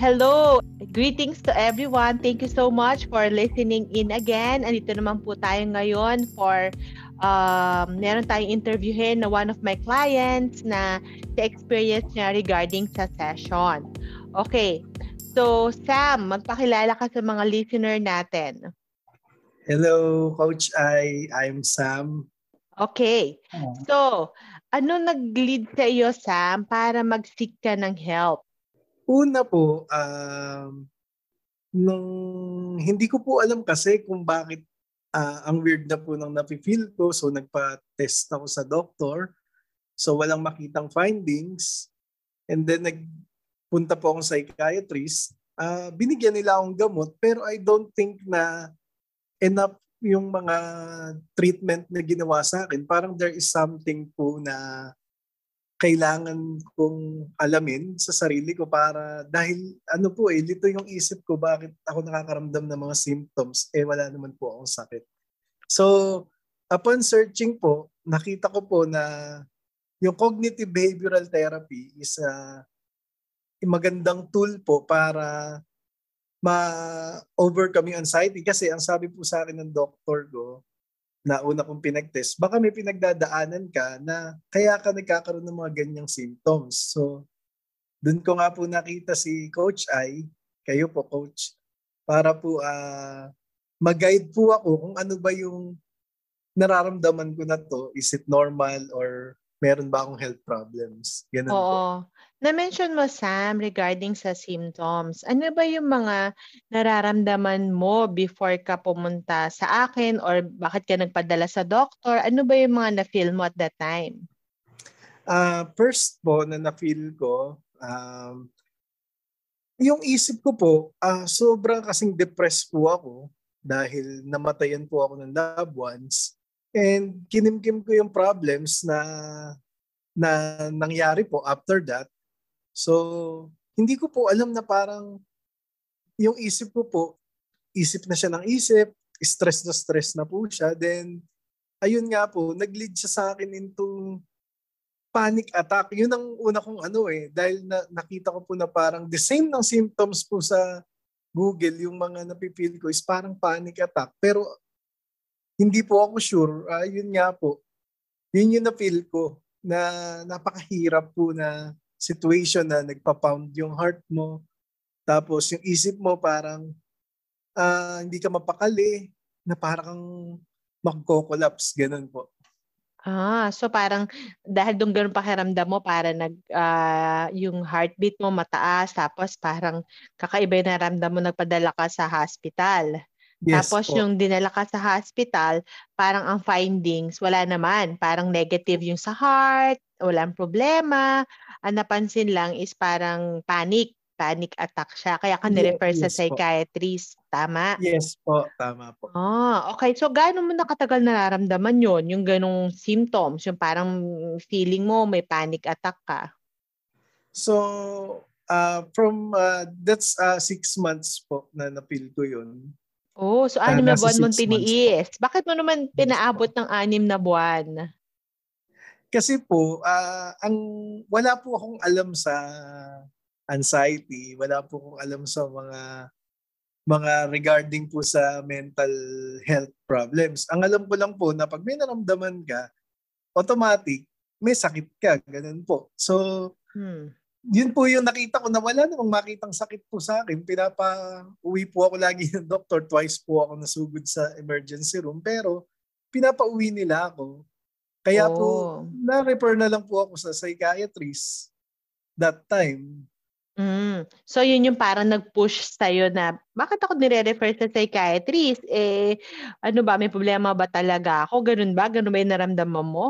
Hello, greetings to everyone. Thank you so much for listening in again. Andito naman po tayo ngayon for um, meron tayong interviewin na one of my clients na sa experience niya regarding sa session. Okay, so Sam, magpakilala ka sa mga listener natin. Hello, Coach I. I'm Sam. Okay. So, ano nag-lead sa iyo, Sam, para mag-seek ka ng help? Una po, um, nung hindi ko po alam kasi kung bakit uh, ang weird na po nang nafe-feel ko. So, nagpa-test ako sa doktor. So, walang makitang findings. And then, nagpunta po akong psychiatrist. Uh, binigyan nila akong gamot pero I don't think na enough yung mga treatment na ginawa sa akin. Parang there is something po na kailangan kong alamin sa sarili ko para dahil ano po eh, lito yung isip ko bakit ako nakakaramdam ng mga symptoms eh wala naman po akong sakit. So, upon searching po, nakita ko po na yung cognitive behavioral therapy is a magandang tool po para ma-overcome yung anxiety kasi ang sabi po sa akin ng doctor ko na una kong pinag-test, baka may pinagdadaanan ka na kaya ka nagkakaroon ng mga ganyang symptoms. So, dun ko nga po nakita si Coach I, kayo po Coach, para po uh, mag-guide po ako kung ano ba yung nararamdaman ko na to. Is it normal or meron ba akong health problems? Ganun Oo. po. Na-mention mo, Sam, regarding sa symptoms. Ano ba yung mga nararamdaman mo before ka pumunta sa akin or bakit ka nagpadala sa doktor? Ano ba yung mga na-feel mo at that time? Uh, first po na na-feel ko, um, yung isip ko po, uh, sobrang kasing depressed po ako dahil namatayan po ako ng loved ones. And kinimkim ko yung problems na na nangyari po after that So, hindi ko po alam na parang yung isip ko po, isip na siya ng isip, stress na stress na po siya. Then, ayun nga po, nag-lead siya sa akin into panic attack. Yun ang una kong ano eh, dahil na, nakita ko po na parang the same ng symptoms po sa Google, yung mga napipil ko is parang panic attack. Pero hindi po ako sure. Uh, nga po, yun yung na-feel ko na napakahirap po na situation na nagpa-pound yung heart mo. Tapos yung isip mo parang uh, hindi ka mapakali, na parang magko-collapse. Ganun po. Ah, so parang dahil doon ganun pakiramdam mo para nag uh, yung heartbeat mo mataas tapos parang kakaiba yung naramdam mo nagpadala ka sa hospital. Yes, Tapos po. yung dinala ka sa hospital, parang ang findings, wala naman. Parang negative yung sa heart, walang problema. Ang napansin lang is parang panic. Panic attack siya. Kaya ka nirefer yes, sa psychiatrist. Po. Tama? Yes po, tama po. Ah, okay. So, gaano mo nakatagal nararamdaman yon Yung ganong symptoms? Yung parang feeling mo may panic attack ka? So, uh, from, uh, that's uh, six months po na napil ko yun. Oh, so anim na buwan mong tiniis. Bakit mo naman pinaabot ng anim na buwan? Kasi po, uh, ang wala po akong alam sa anxiety, wala po akong alam sa mga mga regarding po sa mental health problems. Ang alam ko lang po na pag may naramdaman ka, automatic may sakit ka, ganun po. So, hmm yun po yung nakita ko na wala namang makitang sakit po sa akin. Pinapa-uwi po ako lagi ng doktor. Twice po ako nasugod sa emergency room. Pero pinapa-uwi nila ako. Kaya oh. po, na-refer na lang po ako sa psychiatrist that time. Mm. So yun yung parang nag-push sa'yo na bakit ako nire-refer sa psychiatrist? Eh, ano ba, may problema ba talaga ako? Ganun ba? Ganun ba yung naramdaman mo?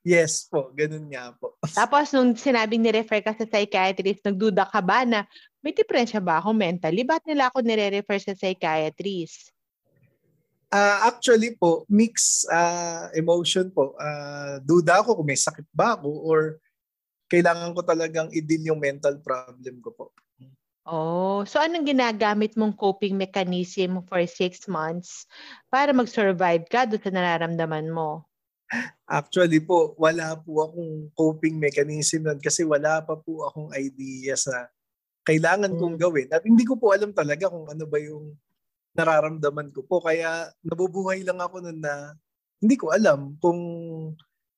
Yes po, ganun nga po. Tapos nung sinabing ni-refer ka sa psychiatrist, nagduda ka ba na may depresya ba ako mentally? Ba't nila ako nire-refer sa psychiatrist? Uh, actually po, mix uh, emotion po. Uh, duda ako kung may sakit ba ako or kailangan ko talagang i-deal yung mental problem ko po. Oh, so anong ginagamit mong coping mechanism for six months para mag-survive ka doon sa nararamdaman mo? Actually po, wala po akong coping mechanism nun kasi wala pa po akong idea sa kailangan kong hmm. gawin. At hindi ko po alam talaga kung ano ba yung nararamdaman ko po. Kaya nabubuhay lang ako nun na hindi ko alam kung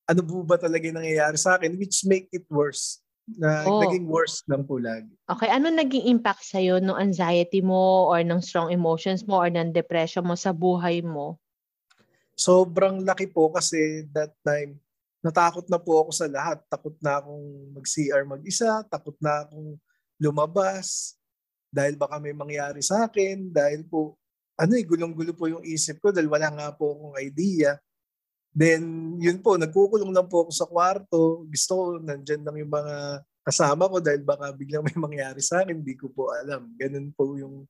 ano po ba talaga yung nangyayari sa akin which make it worse. Na oh. naging worse lang po lagi. Okay, ano naging impact sa'yo ng anxiety mo or ng strong emotions mo or ng depression mo sa buhay mo? Sobrang laki po kasi that time natakot na po ako sa lahat. Takot na akong mag-CR mag-isa, takot na akong lumabas dahil baka may mangyari sa akin, dahil po ano eh, gulong-gulo po yung isip ko dahil wala nga po akong idea. Then, yun po, nagkukulong lang po ako sa kwarto. Gusto ko, nandyan lang yung mga kasama ko dahil baka biglang may mangyari sa akin, hindi ko po alam. Ganun po yung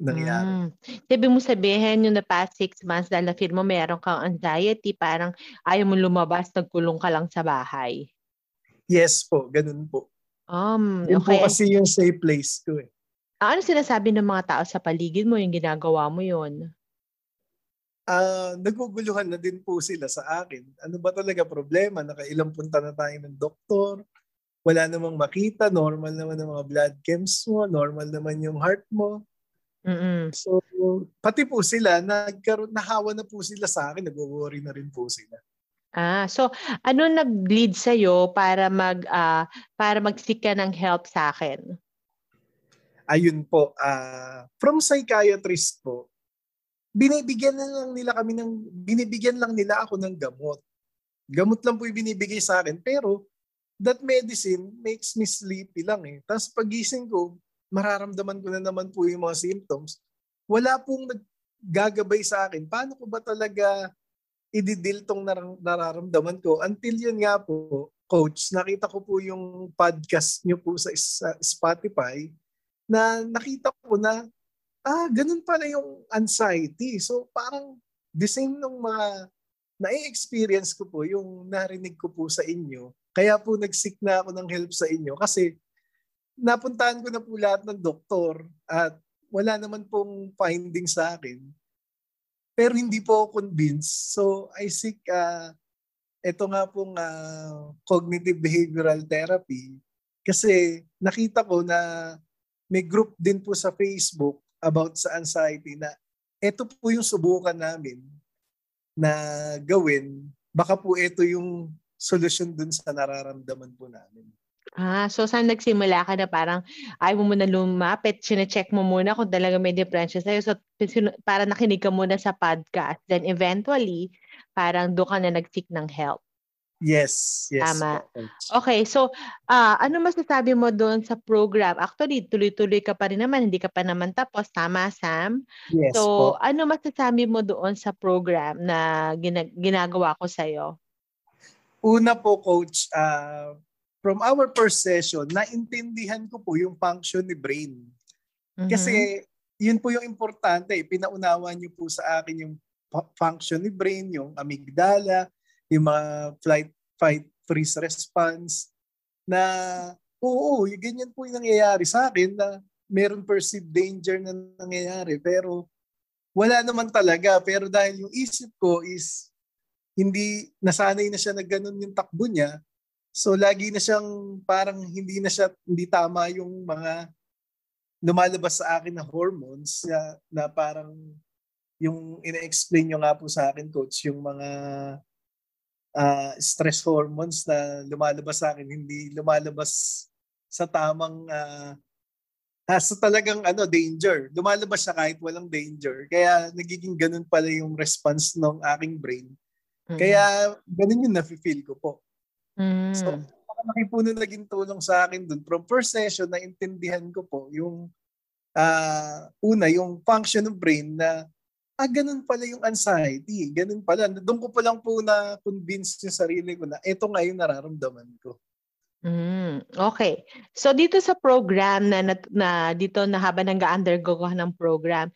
nangyari. Mm. Sabi mo sabihin yung the past six months dahil na-feel mo meron kang anxiety, parang ayaw mo lumabas, nagkulong ka lang sa bahay. Yes po, ganun po. Um, yun okay. po kasi yung safe place ko eh. Ah, ano sinasabi ng mga tao sa paligid mo yung ginagawa mo yon? Uh, naguguluhan na din po sila sa akin. Ano ba talaga problema? Nakailang punta na tayo ng doktor. Wala namang makita. Normal naman ang mga blood chems mo. Normal naman yung heart mo. Mm-mm. So, pati po sila, nagkaroon, nahawa na po sila sa akin. Nag-worry na rin po sila. Ah, so ano nag-lead sa iyo para mag uh, para mag-seek ka ng help sa akin? Ayun po, uh, from psychiatrist po, binibigyan na lang nila kami ng, binibigyan lang nila ako ng gamot. Gamot lang po yung binibigay sa akin, pero that medicine makes me sleepy lang eh. Tapos pagising ko, mararamdaman ko na naman po yung mga symptoms. Wala pong naggagabay sa akin. Paano ko ba talaga ididil tong nar- nararamdaman ko? Until yun nga po, coach, nakita ko po yung podcast nyo po sa, Spotify na nakita ko na, ah, ganun pala yung anxiety. So parang the same nung mga na-experience ko po, yung narinig ko po sa inyo. Kaya po nag-seek na ako ng help sa inyo kasi napuntahan ko na po lahat ng doktor at wala naman pong findings sa akin. Pero hindi po ako convinced. So I seek uh, ito nga pong uh, cognitive behavioral therapy kasi nakita ko na may group din po sa Facebook about sa anxiety na ito po yung subukan namin na gawin. Baka po ito yung solusyon dun sa nararamdaman po namin. Ah, so saan nagsimula ka na parang ayaw mo muna lumapit, sine-check mo muna kung talaga may depression sa'yo. So para nakinig ka muna sa podcast. Then eventually, parang doon ka na nag-seek ng help. Yes, yes. Tama. Okay, so uh, ano masasabi mo doon sa program? Actually, tuloy-tuloy ka pa rin naman, hindi ka pa naman tapos. Tama, Sam? Yes so, po. ano masasabi mo doon sa program na gina- ginagawa ko sa'yo? Una po, Coach, uh, from our first session, naintindihan ko po yung function ni brain. Mm-hmm. Kasi yun po yung importante. Pinaunawa niyo po sa akin yung function ni brain, yung amygdala, yung mga flight, fight, freeze response na oo, yung ganyan po yung nangyayari sa akin na meron perceived danger na nangyayari. Pero wala naman talaga. Pero dahil yung isip ko is hindi nasanay na siya na ganun yung takbo niya. So lagi na siyang parang hindi na siya hindi tama yung mga lumalabas sa akin na hormones na, na parang yung ina-explain nyo nga po sa akin coach yung mga uh, stress hormones na lumalabas sa akin, hindi lumalabas sa tamang uh, sa talagang ano danger. Lumalabas siya kahit walang danger. Kaya nagiging ganun pala yung response ng aking brain. Mm-hmm. Kaya ganun yung nafe-feel ko po. Mm-hmm. So, malaki po na naging tulong sa akin dun. From first session, naintindihan ko po yung uh, una, yung function ng brain na ah, ganun pala yung anxiety. Ganun pala. Doon ko pa lang po na convince yung sarili ko na ito nga yung nararamdaman ko. Mm, okay. So dito sa program na, na, na dito na habang nag-undergo ka ng program,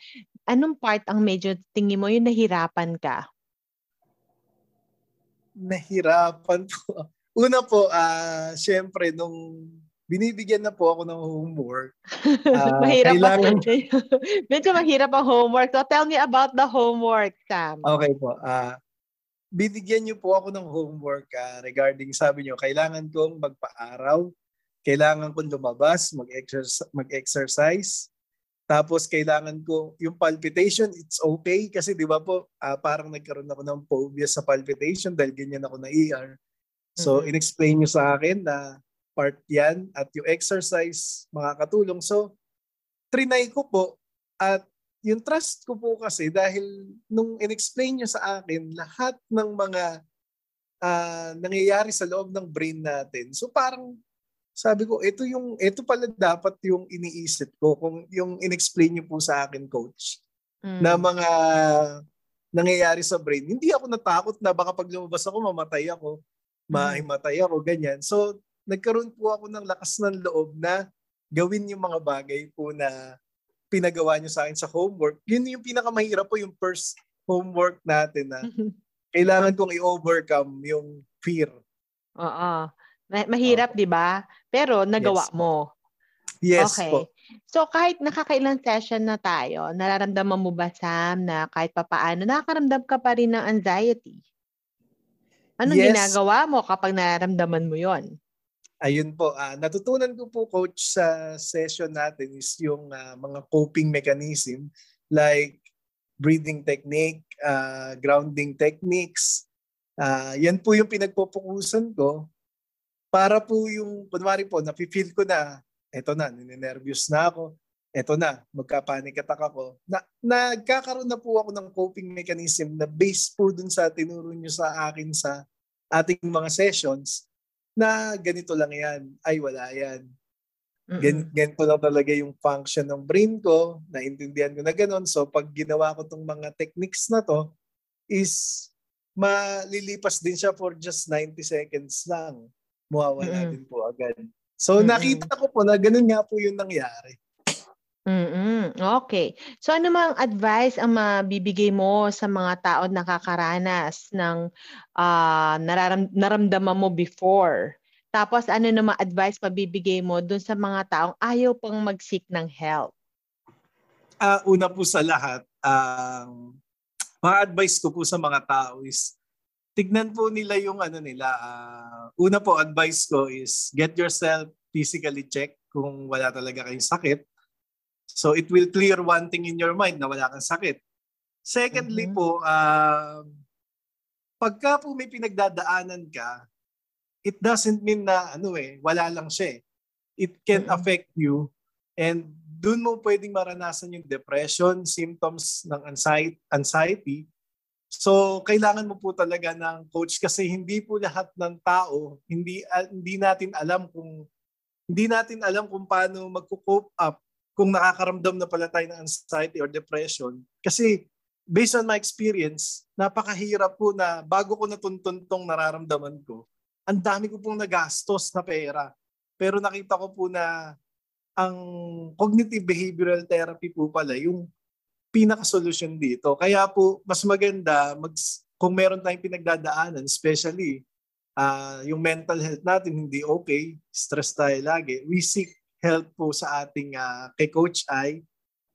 anong part ang medyo tingin mo yung nahirapan ka? Nahirapan po. Una po, uh, syempre, nung binibigyan na po ako ng homework. Uh, mahirap kailangan... medyo mahirap ang homework. So tell me about the homework, Sam. Okay po. Uh, binigyan niyo po ako ng homework uh, regarding sabi niyo kailangan kong magpa-araw, kailangan kong lumabas, mag-exercise, mag-exercise. Tapos kailangan ko yung palpitation, it's okay kasi 'di ba po, uh, parang nagkaroon ako ng phobia sa palpitation dahil ganyan ako na ER. So mm-hmm. inexplain niyo sa akin na part 'yan at yung exercise makakatulong. So trinay ko po at yung trust ko po kasi dahil nung inexplain niya sa akin lahat ng mga uh, nangyayari sa loob ng brain natin. So parang sabi ko, ito yung ito pala dapat yung iniisip ko kung yung inexplain niyo po sa akin coach mm. na mga nangyayari sa brain. Hindi ako natakot na baka pag lumabas ako mamatay ako, mm. mahimatay ako ganyan. So nagkaroon po ako ng lakas ng loob na gawin yung mga bagay po na pinagawa niyo sa akin sa homework, yun yung pinakamahirap po yung first homework natin na kailangan kong i-overcome yung fear. Oo. Mahirap, okay. 'di ba? Pero nagawa yes. mo. Yes okay. po. So kahit nakakailang session na tayo, nararamdaman mo ba Sam na kahit papaano nakakaramdam ka pa rin ng anxiety? Anong yes. ginagawa mo kapag nararamdaman mo 'yon? Ayun po, uh, natutunan ko po coach sa session natin is yung uh, mga coping mechanism like breathing technique, uh, grounding techniques. Uh, yan po yung pinagpupukusan ko para po yung, kunwari po, nafe-feel ko na, eto na, ninenervyos na ako, eto na, magka-panic attack ako. Na, nagkakaroon na po ako ng coping mechanism na based po dun sa tinuro nyo sa akin sa ating mga sessions na ganito lang yan, ay wala yan. Gan, ganito lang talaga yung function ng brain ko, naintindihan ko na ganun. So pag ginawa ko tong mga techniques na to, is malilipas din siya for just 90 seconds lang. Mawawala mm-hmm. din po agad. So mm-hmm. nakita ko po na ganun nga po yung nangyari. Mm, okay. So ano mang advice ang mabibigay mo sa mga tao nakakaranas ng ah, nararam naramdaman mo before? Tapos ano namang advice mabibigay mo dun sa mga taong ayaw pang mag-seek ng help? Ah, una po sa lahat, ang mga advice ko po sa mga tao is tignan po nila yung ano nila. ah, una po advice ko is get yourself physically checked kung wala talaga kayong sakit. So it will clear one thing in your mind na wala kang sakit. Secondly mm-hmm. po, uh, pagka po may pinagdadaanan ka, it doesn't mean na ano eh, wala lang siya eh. It can mm-hmm. affect you and doon mo pwedeng maranasan yung depression, symptoms ng anxiety, anxiety. So, kailangan mo po talaga ng coach kasi hindi po lahat ng tao, hindi uh, hindi natin alam kung hindi natin alam kung paano magko-cope up kung nakakaramdam na pala tayo ng anxiety or depression. Kasi based on my experience, napakahirap po na bago ko natuntun nararamdaman ko, ang dami ko pong nagastos na pera. Pero nakita ko po na ang cognitive behavioral therapy po pala yung pinaka-solution dito. Kaya po, mas maganda mag, kung meron tayong pinagdadaanan, especially uh, yung mental health natin hindi okay, stress tayo lagi, we seek help po sa ating uh, kay Coach I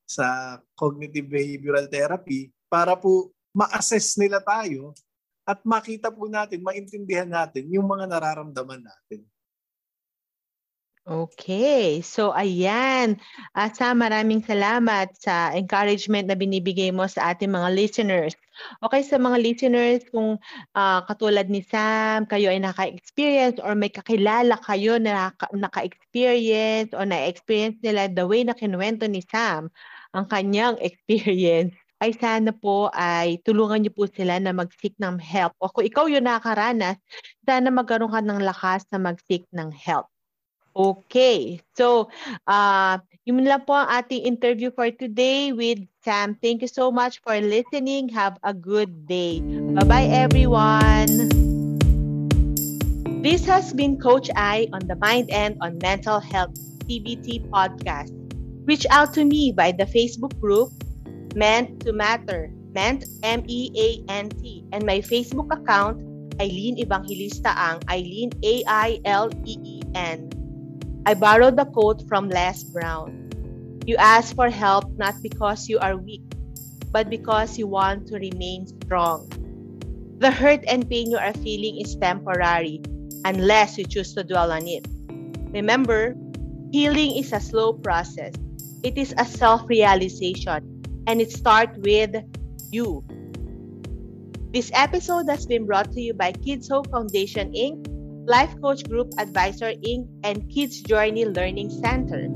sa cognitive behavioral therapy para po ma-assess nila tayo at makita po natin, maintindihan natin yung mga nararamdaman natin. Okay. So, ayan. Asa, maraming salamat sa encouragement na binibigay mo sa ating mga listeners. Okay, sa mga listeners, kung uh, katulad ni Sam, kayo ay naka-experience or may kakilala kayo na naka-experience o na-experience nila the way na kinuwento ni Sam ang kanyang experience, ay sana po ay tulungan niyo po sila na mag-seek ng help. O kung ikaw yung nakaranas, sana magkaroon ka ng lakas na mag-seek ng help. Okay. So, uh, yun lang po ang ating interview for today with Sam. Thank you so much for listening. Have a good day. Bye-bye, everyone. This has been Coach I on the Mind and on Mental Health TBT podcast. Reach out to me by the Facebook group Meant to Matter, Meant M E A N T, and my Facebook account Eileen Evangelista Ang, Eileen A I L E E N. I borrowed the quote from Les Brown. You ask for help not because you are weak, but because you want to remain strong. The hurt and pain you are feeling is temporary unless you choose to dwell on it. Remember, healing is a slow process. It is a self-realization and it starts with you. This episode has been brought to you by Kids Hope Foundation Inc., Life Coach Group Advisor Inc., and Kids Journey Learning Center.